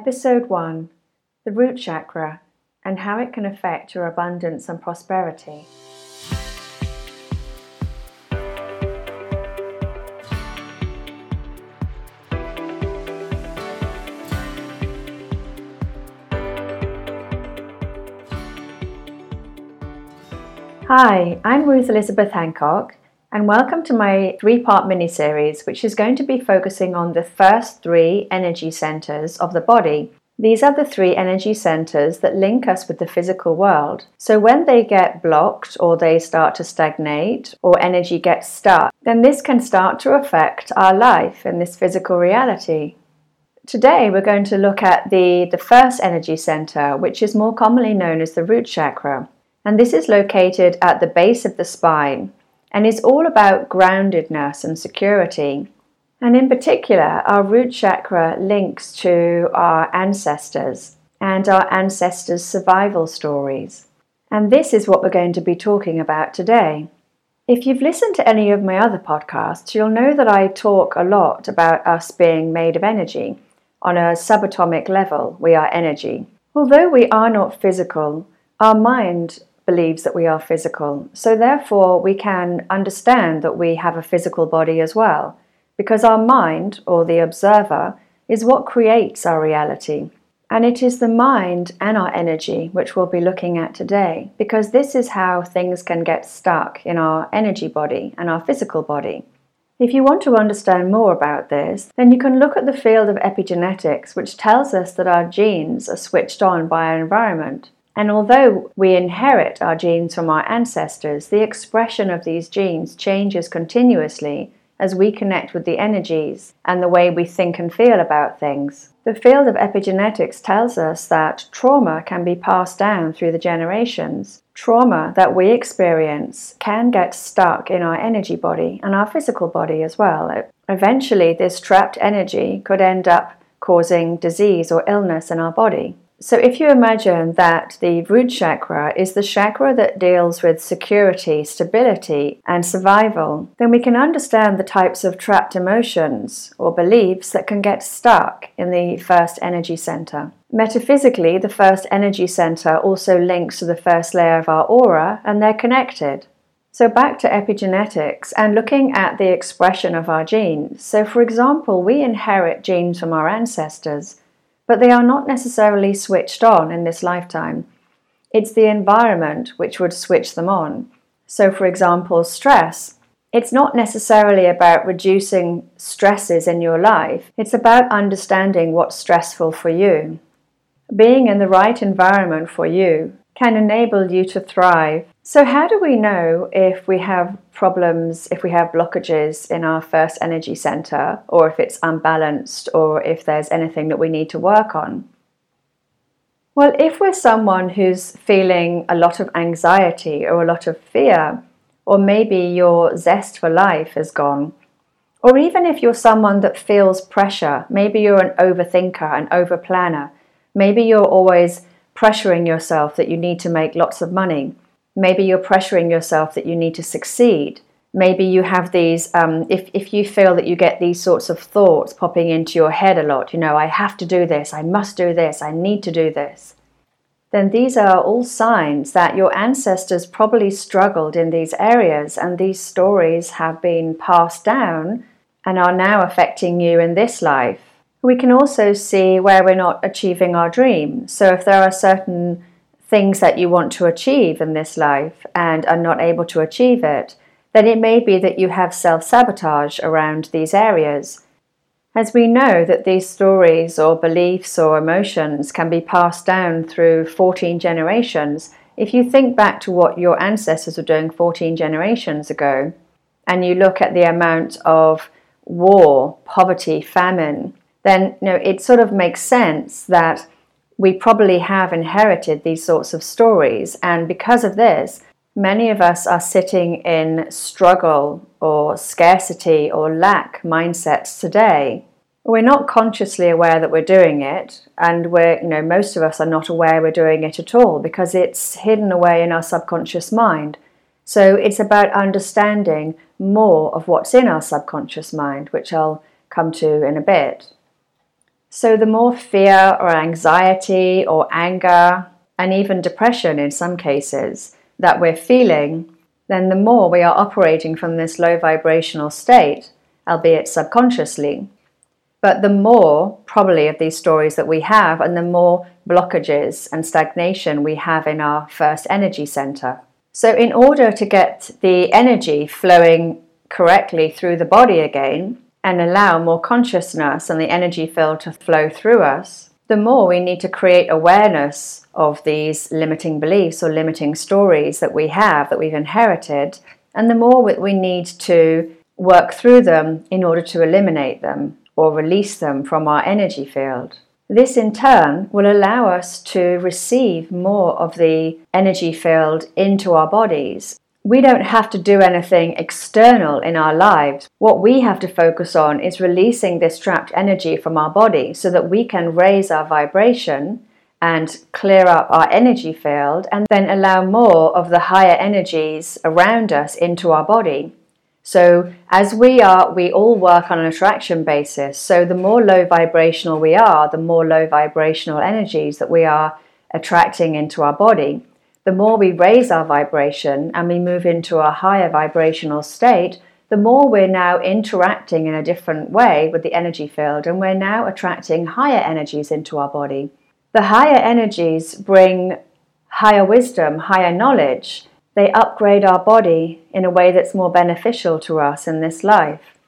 Episode 1 The Root Chakra and How It Can Affect Your Abundance and Prosperity. Hi, I'm Ruth Elizabeth Hancock, and welcome to my three part mini series, which is going to be focusing on the first three energy centers of the body. These are the three energy centers that link us with the physical world. So, when they get blocked or they start to stagnate or energy gets stuck, then this can start to affect our life in this physical reality. Today, we're going to look at the, the first energy center, which is more commonly known as the root chakra and this is located at the base of the spine and is all about groundedness and security. And in particular, our root chakra links to our ancestors and our ancestors' survival stories. And this is what we're going to be talking about today. If you've listened to any of my other podcasts, you'll know that I talk a lot about us being made of energy. On a subatomic level, we are energy. Although we are not physical, our mind believes that we are physical. So, therefore, we can understand that we have a physical body as well, because our mind, or the observer, is what creates our reality. And it is the mind and our energy which we'll be looking at today, because this is how things can get stuck in our energy body and our physical body. If you want to understand more about this, then you can look at the field of epigenetics, which tells us that our genes are switched on by our environment. And although we inherit our genes from our ancestors, the expression of these genes changes continuously as we connect with the energies and the way we think and feel about things. The field of epigenetics tells us that trauma can be passed down through the generations. Trauma that we experience can get stuck in our energy body and our physical body as well. Eventually, this trapped energy could end up causing disease or illness in our body. So, if you imagine that the root chakra is the chakra that deals with security, stability, and survival, then we can understand the types of trapped emotions or beliefs that can get stuck in the first energy center. Metaphysically, the first energy center also links to the first layer of our aura, and they're connected. So, back to epigenetics and looking at the expression of our genes. So, for example, we inherit genes from our ancestors but they are not necessarily switched on in this lifetime. It's the environment which would switch them on. So, for example, stress. It's not necessarily about reducing stresses in your life, it's about understanding what's stressful for you. Being in the right environment for you can enable you to thrive. So, how do we know if we have problems, if we have blockages in our first energy center, or if it's unbalanced, or if there's anything that we need to work on? Well, if we're someone who's feeling a lot of anxiety or a lot of fear, or maybe your zest for life has gone, or even if you're someone that feels pressure, maybe you're an overthinker, an overplanner, maybe you're always pressuring yourself that you need to make lots of money. Maybe you're pressuring yourself that you need to succeed. Maybe you have these, um, if, if you feel that you get these sorts of thoughts popping into your head a lot, you know, I have to do this, I must do this, I need to do this, then these are all signs that your ancestors probably struggled in these areas and these stories have been passed down and are now affecting you in this life. We can also see where we're not achieving our dream. So, if there are certain things that you want to achieve in this life and are not able to achieve it, then it may be that you have self sabotage around these areas. As we know that these stories or beliefs or emotions can be passed down through 14 generations, if you think back to what your ancestors were doing 14 generations ago, and you look at the amount of war, poverty, famine, then you know it sort of makes sense that we probably have inherited these sorts of stories. And because of this many of us are sitting in struggle or scarcity or lack mindsets today. We're not consciously aware that we're doing it and we're you know most of us are not aware we're doing it at all because it's hidden away in our subconscious mind. So it's about understanding more of what's in our subconscious mind which I'll come to in a bit So, the more fear or anxiety or anger and even depression in some cases that we're feeling, then the more we are operating from this low vibrational state, albeit subconsciously. But the more, probably, of these stories that we have, and the more blockages and stagnation we have in our first energy center. So, in order to get the energy flowing correctly through the body again and allow more consciousness and the energy field to flow through us, the more we need to create awareness of these limiting beliefs or limiting stories that we have, that we've inherited, and the more we need to work through them in order to eliminate them or release them from our energy field. This in turn will allow us to receive more of the energy field into our bodies. We don't have to do anything external in our lives. What we have to focus on is releasing this trapped energy from our body so that we can raise our vibration and clear up our energy field and then allow more of the higher energies around us into our body. So as we are, we all work on an attraction basis. So the more low vibrational we are, the more low vibrational energies that we are attracting into our body. The more we raise our vibration and we move into a higher vibrational state, the more we're now interacting in a different way with the energy field and we're now attracting higher energies into our body. The higher energies bring higher wisdom, higher knowledge, they upgrade our body in a way that's more beneficial to us in this life.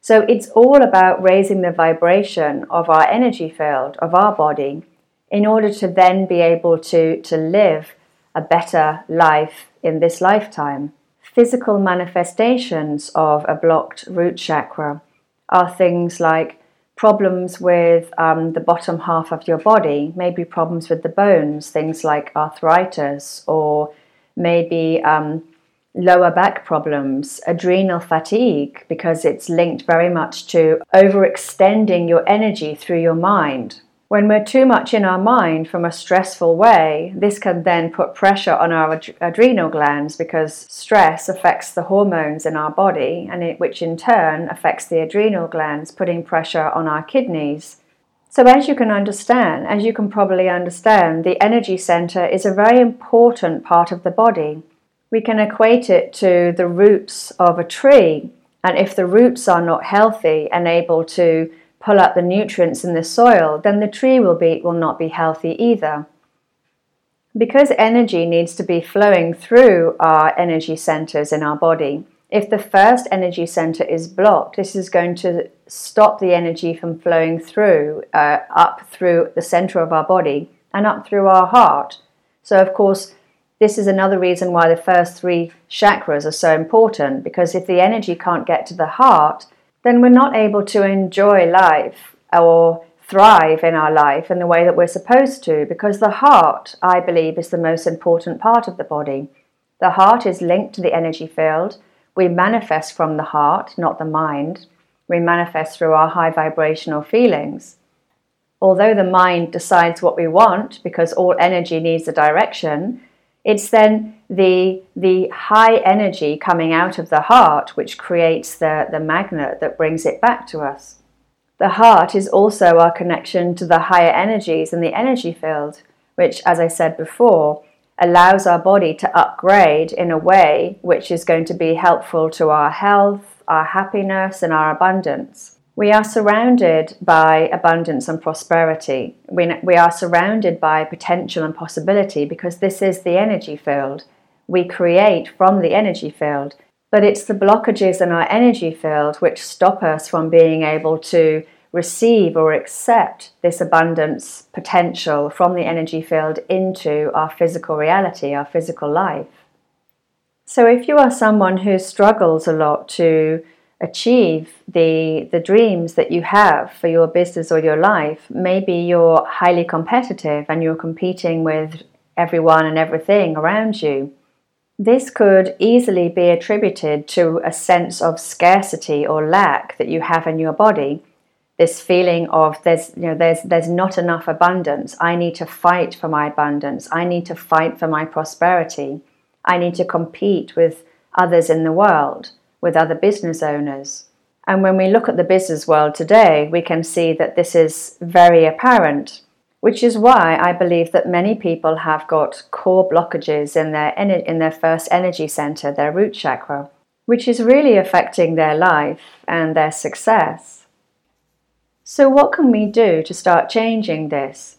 So it's all about raising the vibration of our energy field, of our body, in order to then be able to, to live a better life in this lifetime. Physical manifestations of a blocked root chakra are things like problems with um, the bottom half of your body, maybe problems with the bones, things like arthritis or maybe um, lower back problems, adrenal fatigue, because it's linked very much to overextending your energy through your mind. When we're too much in our mind from a stressful way, this can then put pressure on our ad- adrenal glands because stress affects the hormones in our body, and it, which in turn affects the adrenal glands, putting pressure on our kidneys so, as you can understand, as you can probably understand, the energy center is a very important part of the body. We can equate it to the roots of a tree, and if the roots are not healthy and able to pull up the nutrients in the soil, then the tree will be will not be healthy either. Because energy needs to be flowing through our energy centers in our body, if the first energy center is blocked, this is going to stop the energy from flowing through, uh, up through the center of our body and up through our heart. So, of course, this is another reason why the first three chakras are so important because if the energy can't get to the heart, then we're not able to enjoy life or thrive in our life in the way that we're supposed to because the heart, I believe, is the most important part of the body. The heart is linked to the energy field we manifest from the heart, not the mind. We manifest through our high vibrational feelings. Although the mind decides what we want, because all energy needs a direction, it's then the, the high energy coming out of the heart which creates the, the magnet that brings it back to us. The heart is also our connection to the higher energies and the energy field, which, as I said before, allows our body to upgrade in a way which is going to be helpful to our health, our happiness, and our abundance. We are surrounded by abundance and prosperity. We, we are surrounded by potential and possibility because this is the energy field. We create from the energy field. But it's the blockages in our energy field which stop us from being able to receive or accept this abundance potential from the energy field into our physical reality, our physical life. So, if you are someone who struggles a lot to achieve the, the dreams that you have for your business or your life, maybe you're highly competitive and you're competing with everyone and everything around you. This could easily be attributed to a sense of scarcity or lack that you have in your body. This feeling of there's you know there's there's not enough abundance. I need to fight for my abundance. I need to fight for my prosperity. I need to compete with others in the world with other business owners And when we look at the business world today, we can see that this is very apparent, which is why I believe that many people have got core blockages in their, in their first energy center, their root chakra, which is really affecting their life and their success. So, what can we do to start changing this?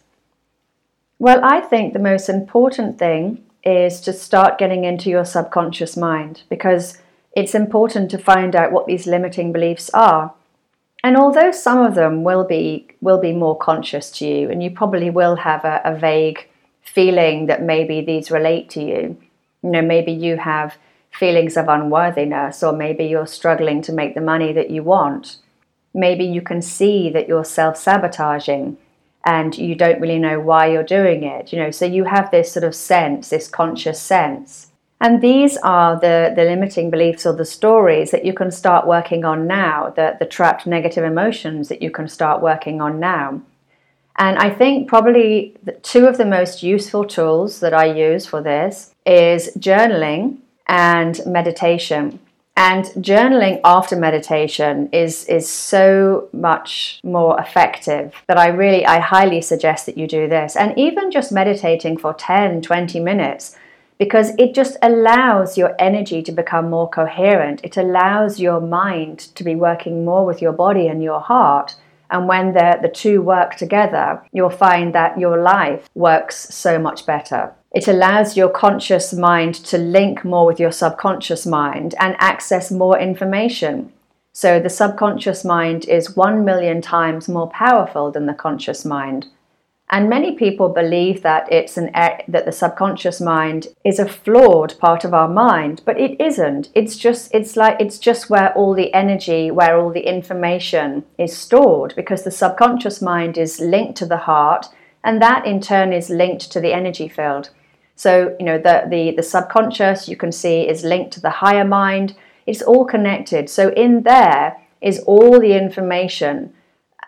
Well, I think the most important thing is to start getting into your subconscious mind because it's important to find out what these limiting beliefs are. And although some of them will be will be more conscious to you, and you probably will have a, a vague feeling that maybe these relate to you. You know, maybe you have feelings of unworthiness, or maybe you're struggling to make the money that you want. Maybe you can see that you're self sabotaging and you don't really know why you're doing it. You know, so you have this sort of sense, this conscious sense. And these are the, the limiting beliefs or the stories that you can start working on now, the, the trapped negative emotions that you can start working on now. And I think probably two of the most useful tools that I use for this is journaling and meditation. And journaling after meditation is, is so much more effective that I really, I highly suggest that you do this. And even just meditating for 10, 20 minutes because it just allows your energy to become more coherent. It allows your mind to be working more with your body and your heart. And when the, two work together, you'll find that your life works so much better. It allows your conscious mind to link more with your subconscious mind and access more information. So the subconscious mind is one million times more powerful than the conscious mind. And many people believe that it's an that the subconscious mind is a flawed part of our mind, but it isn't. It's just it's like it's just where all the energy, where all the information is stored because the subconscious mind is linked to the heart and that in turn is linked to the energy field. So, you know, the the the subconscious you can see is linked to the higher mind. It's all connected. So in there is all the information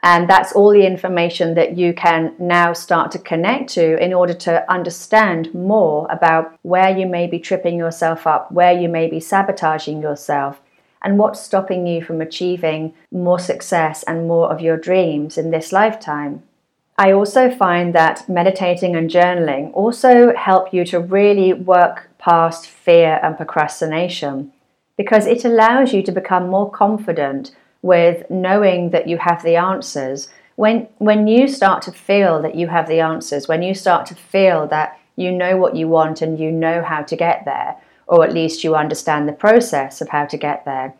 and that's all the information that you can now start to connect to in order to understand more about where you may be tripping yourself up, where you may be sabotaging yourself, and what's stopping you from achieving more success and more of your dreams in this lifetime. I also find that meditating and journaling also help you to really work past fear and procrastination because it allows you to become more confident with knowing that you have the answers, when when you start to feel that you have the answers, when you start to feel that you know what you want and you know how to get there, or at least you understand the process of how to get there,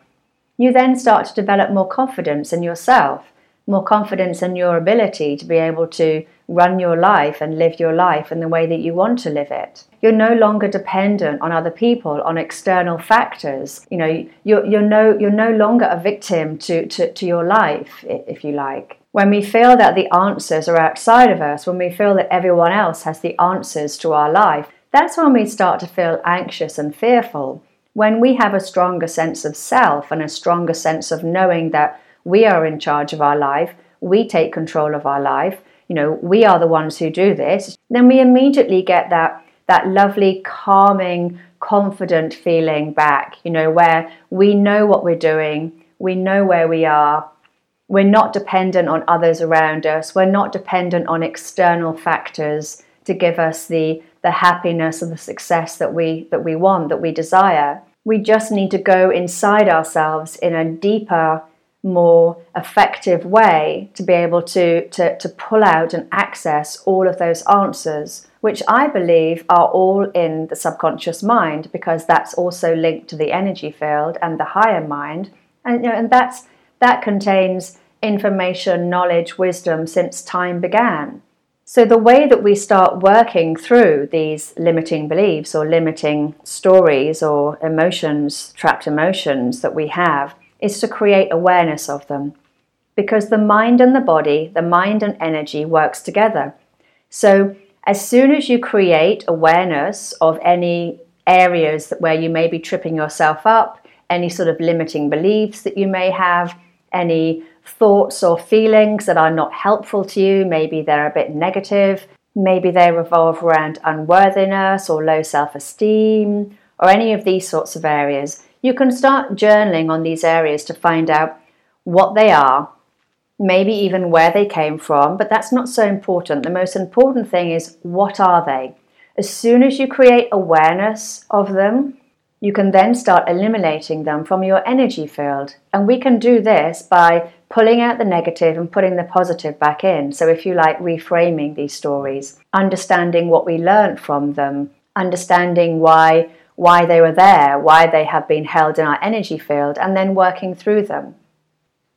you then start to develop more confidence in yourself, more confidence in your ability to be able to run your life and live your life in the way that you want to live it. You're no longer dependent on other people, on external factors. You know, you're, you're, no, you're no longer a victim to, to, to your life, if you like. When we feel that the answers are outside of us, when we feel that everyone else has the answers to our life, that's when we start to feel anxious and fearful. When we have a stronger sense of self and a stronger sense of knowing that we are in charge of our life, we take control of our life, you know, we are the ones who do this, then we immediately get that that lovely calming, confident feeling back, you know, where we know what we're doing, we know where we are. We're not dependent on others around us. We're not dependent on external factors to give us the, the happiness and the success that we that we want, that we desire. We just need to go inside ourselves in a deeper more effective way to be able to, to, to pull out and access all of those answers, which I believe are all in the subconscious mind because that's also linked to the energy field and the higher mind. And, you know, and that's, that contains information, knowledge, wisdom since time began. So, the way that we start working through these limiting beliefs or limiting stories or emotions, trapped emotions that we have, is to create awareness of them. Because the mind and the body, the mind and energy works together. So as soon as you create awareness of any areas where you may be tripping yourself up, any sort of limiting beliefs that you may have, any thoughts or feelings that are not helpful to you, maybe they're a bit negative, maybe they revolve around unworthiness or low self esteem, or any of these sorts of areas, you can start journaling on these areas to find out what they are, maybe even where they came from, but that's not so important. The most important thing is what are they? As soon as you create awareness of them, you can then start eliminating them from your energy field. And we can do this by pulling out the negative and putting the positive back in. So, if you like, reframing these stories, understanding what we learned from them, understanding why. Why they were there, why they have been held in our energy field, and then working through them.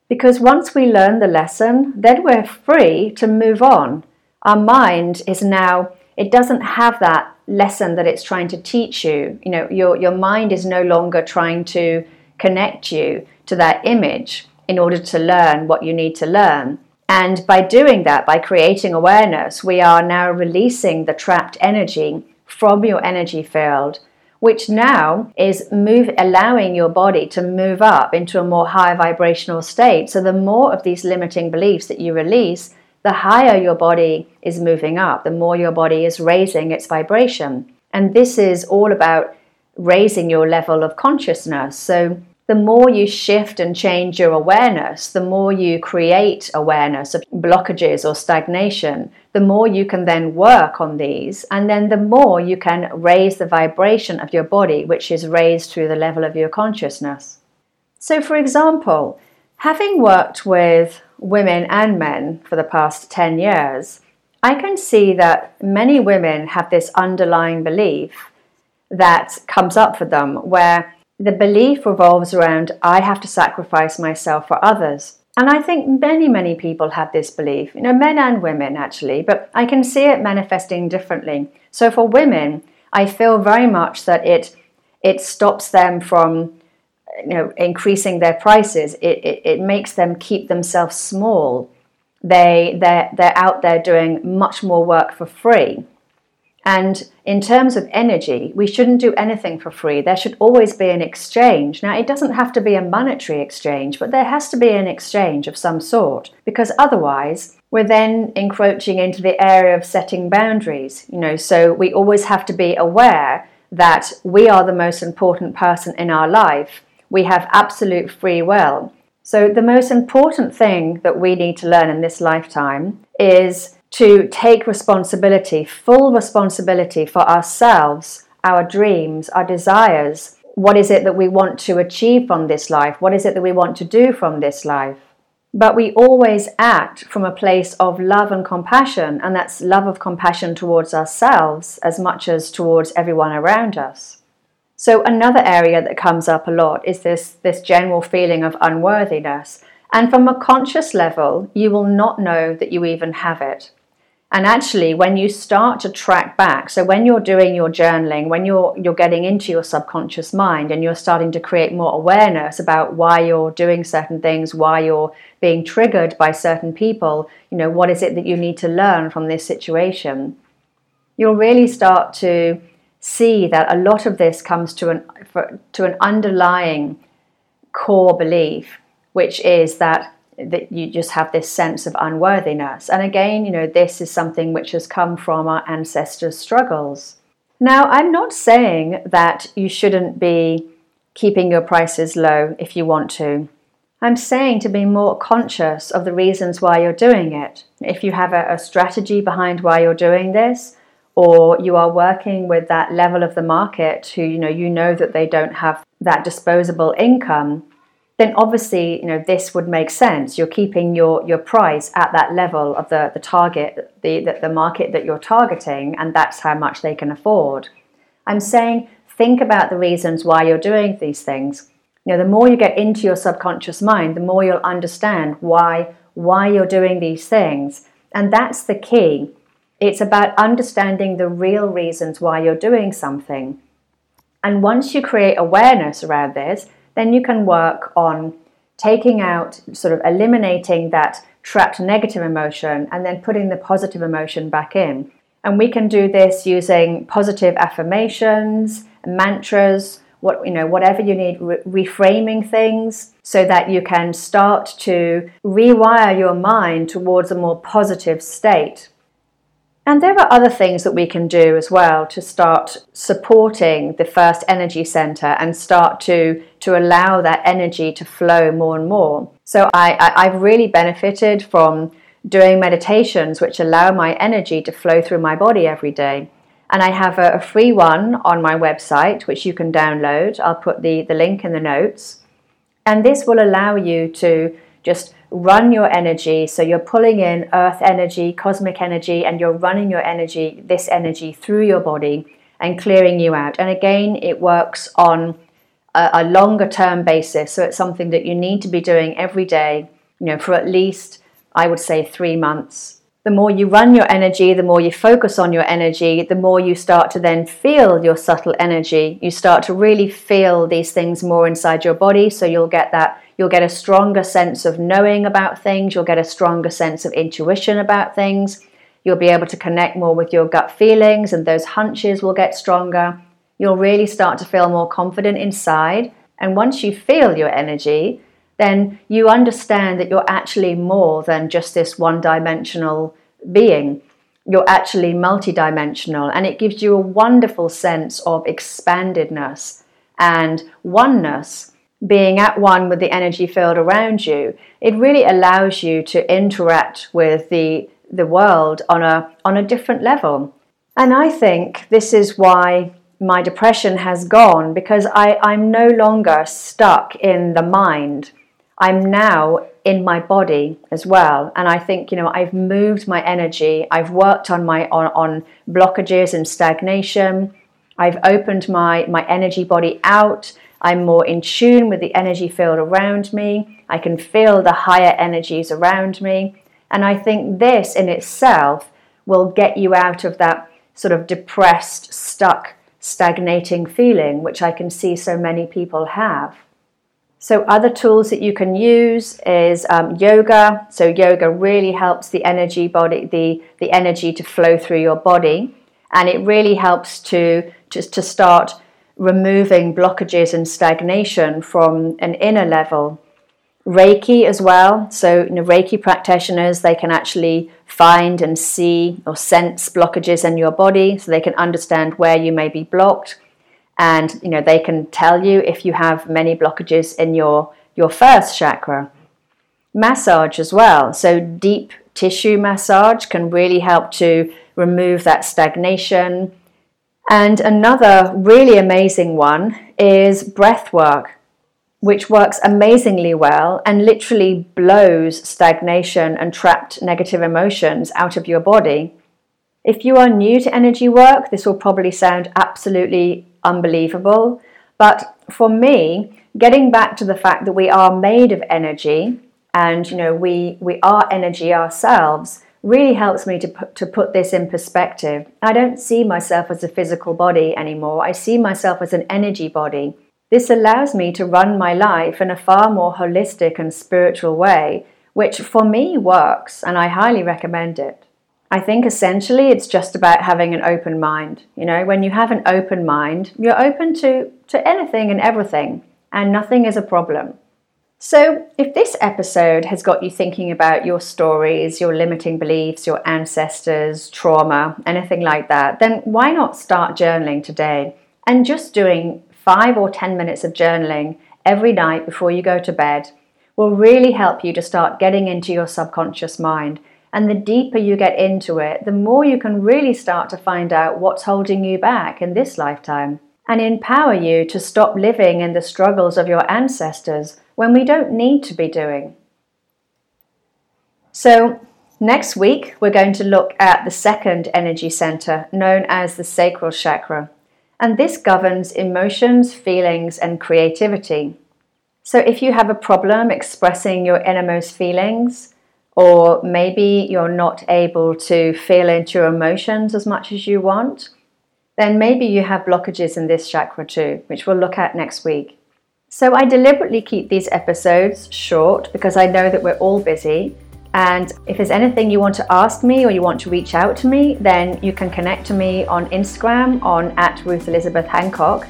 Because once we learn the lesson, then we're free to move on. Our mind is now, it doesn't have that lesson that it's trying to teach you. You know, your, your mind is no longer trying to connect you to that image in order to learn what you need to learn. And by doing that, by creating awareness, we are now releasing the trapped energy from your energy field which now is move allowing your body to move up into a more high vibrational state. So the more of these limiting beliefs that you release, the higher your body is moving up, the more your body is raising its vibration. And this is all about raising your level of consciousness. So the more you shift and change your awareness, the more you create awareness of blockages or stagnation, the more you can then work on these, and then the more you can raise the vibration of your body, which is raised through the level of your consciousness. So, for example, having worked with women and men for the past 10 years, I can see that many women have this underlying belief that comes up for them where the belief revolves around I have to sacrifice myself for others. And I think many, many people have this belief, you know, men and women actually, but I can see it manifesting differently. So for women, I feel very much that it it stops them from you know increasing their prices. It, it, it makes them keep themselves small. They they're they're out there doing much more work for free. And in terms of energy, we shouldn't do anything for free. There should always be an exchange. Now, it doesn't have to be a monetary exchange, but there has to be an exchange of some sort, because otherwise, we're then encroaching into the area of setting boundaries. You know, so we always have to be aware that we are the most important person in our life. We have absolute free will. So, the most important thing that we need to learn in this lifetime is to take responsibility, full responsibility for ourselves, our dreams, our desires. What is it that we want to achieve from this life? What is it that we want to do from this life? But we always act from a place of love and compassion, and that's love of compassion towards ourselves as much as towards everyone around us. So, another area that comes up a lot is this, this general feeling of unworthiness. And from a conscious level, you will not know that you even have it. And actually, when you start to track back, so when you're doing your journaling, when you're you're getting into your subconscious mind and you're starting to create more awareness about why you're doing certain things, why you're being triggered by certain people, you know, what is it that you need to learn from this situation? You'll really start to see that a lot of this comes to an for, to an underlying core belief, which is that that you just have this sense of unworthiness. And again, you know, this is something which has come from our ancestors' struggles. Now, I'm not saying that you shouldn't be keeping your prices low if you want to. I'm saying to be more conscious of the reasons why you're doing it. If you have a, a strategy behind why you're doing this, or you are working with that level of the market who you know you know that they don't have that disposable income then obviously you know this would make sense. You're keeping your your price at that level of the the target the, the the market that you're targeting and that's how much they can afford. I'm saying think about the reasons why you're doing these things. You know the more you get into your subconscious mind the more you'll understand why why you're doing these things. And that's the key. It's about understanding the real reasons why you're doing something. And once you create awareness around this then you can work on taking out, sort of eliminating that trapped negative emotion and then putting the positive emotion back in. And we can do this using positive affirmations, mantras, what you know, whatever you need, re- reframing things so that you can start to rewire your mind towards a more positive state. And there are other things that we can do as well to start supporting the first energy center and start to, to allow that energy to flow more and more. So I, I, I've really benefited from doing meditations which allow my energy to flow through my body every day. And I have a, a, free one on my website which you can download. I'll put the, the link in the notes. And this will allow you to just run your energy. So you're pulling in earth energy, cosmic energy, and you're running your energy, this energy, through your body and clearing you out. And again, it works on a, a longer term basis. So it's something that you need to be doing every day, you know, for at least, I would say, three months. The more you run your energy, the more you focus on your energy, the more you start to then feel your subtle energy. You start to really feel these things more inside your body. So you'll get that You'll get a stronger sense of knowing about things. You'll get a stronger sense of intuition about things. You'll be able to connect more with your gut feelings, and those hunches will get stronger. You'll really start to feel more confident inside. And once you feel your energy, then you understand that you're actually more than just this one dimensional being. You're actually multidimensional, and it gives you a wonderful sense of expandedness and oneness being at one with the energy field around you, it really allows you to interact with the the world on a on a different level. And I think this is why my depression has gone because I, I'm no longer stuck in the mind. I'm now in my body as well. And I think, you know, I've moved my energy, I've worked on my on, on blockages and stagnation, I've opened my, my energy body out I'm more in tune with the energy field around me. I can feel the higher energies around me. And I think this in itself will get you out of that sort of depressed, stuck, stagnating feeling, which I can see so many people have. So, other tools that you can use is um, yoga. So, yoga really helps the energy body, the, the energy to flow through your body, and it really helps to to start removing blockages and stagnation from an inner level. Reiki as well. So, you know, Reiki practitioners, they can actually find and see or sense blockages in your body so they can understand where you may be blocked. And, you know, they can tell you if you have many blockages in your, your first chakra. Massage as well. So, deep tissue massage can really help to remove that stagnation, and another really amazing one is breath work, which works amazingly well and literally blows stagnation and trapped negative emotions out of your body. If you are new to energy work, this will probably sound absolutely unbelievable. But for me, getting back to the fact that we are made of energy and you know we we are energy ourselves really helps me to put, to put this in perspective. I don't see myself as a physical body anymore. I see myself as an energy body. This allows me to run my life in a far more holistic and spiritual way, which for me works, and I highly recommend it. I think essentially it's just about having an open mind. You know, when you have an open mind, you're open to, to anything and everything, and nothing is a problem. So, if this episode has got you thinking about your stories, your limiting beliefs, your ancestors, trauma, anything like that, then why not start journaling today? And just doing five or 10 minutes of journaling every night before you go to bed will really help you to start getting into your subconscious mind. And the deeper you get into it, the more you can really start to find out what's holding you back in this lifetime and empower you to stop living in the struggles of your ancestors when we don't need to be doing. So, next week we're going to look at the second energy center known as the sacral chakra, and this governs emotions, feelings, and creativity. So, if you have a problem expressing your innermost feelings, or maybe you're not able to feel into your emotions as much as you want, then maybe you have blockages in this chakra too, which we'll look at next week. So I deliberately keep these episodes short because I know that we're all busy. And if there's anything you want to ask me or you want to reach out to me, then you can connect to me on Instagram on at Ruth Elizabeth Hancock,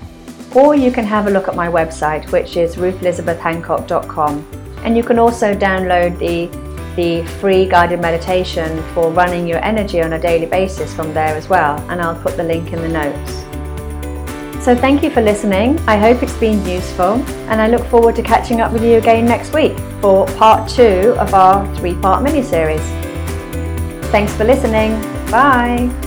or you can have a look at my website, which is ruthelizabethhancock.com. And you can also download the the free guided meditation for running your energy on a daily basis from there as well, and I'll put the link in the notes. So, thank you for listening. I hope it's been useful, and I look forward to catching up with you again next week for part two of our three part mini series. Thanks for listening. Bye.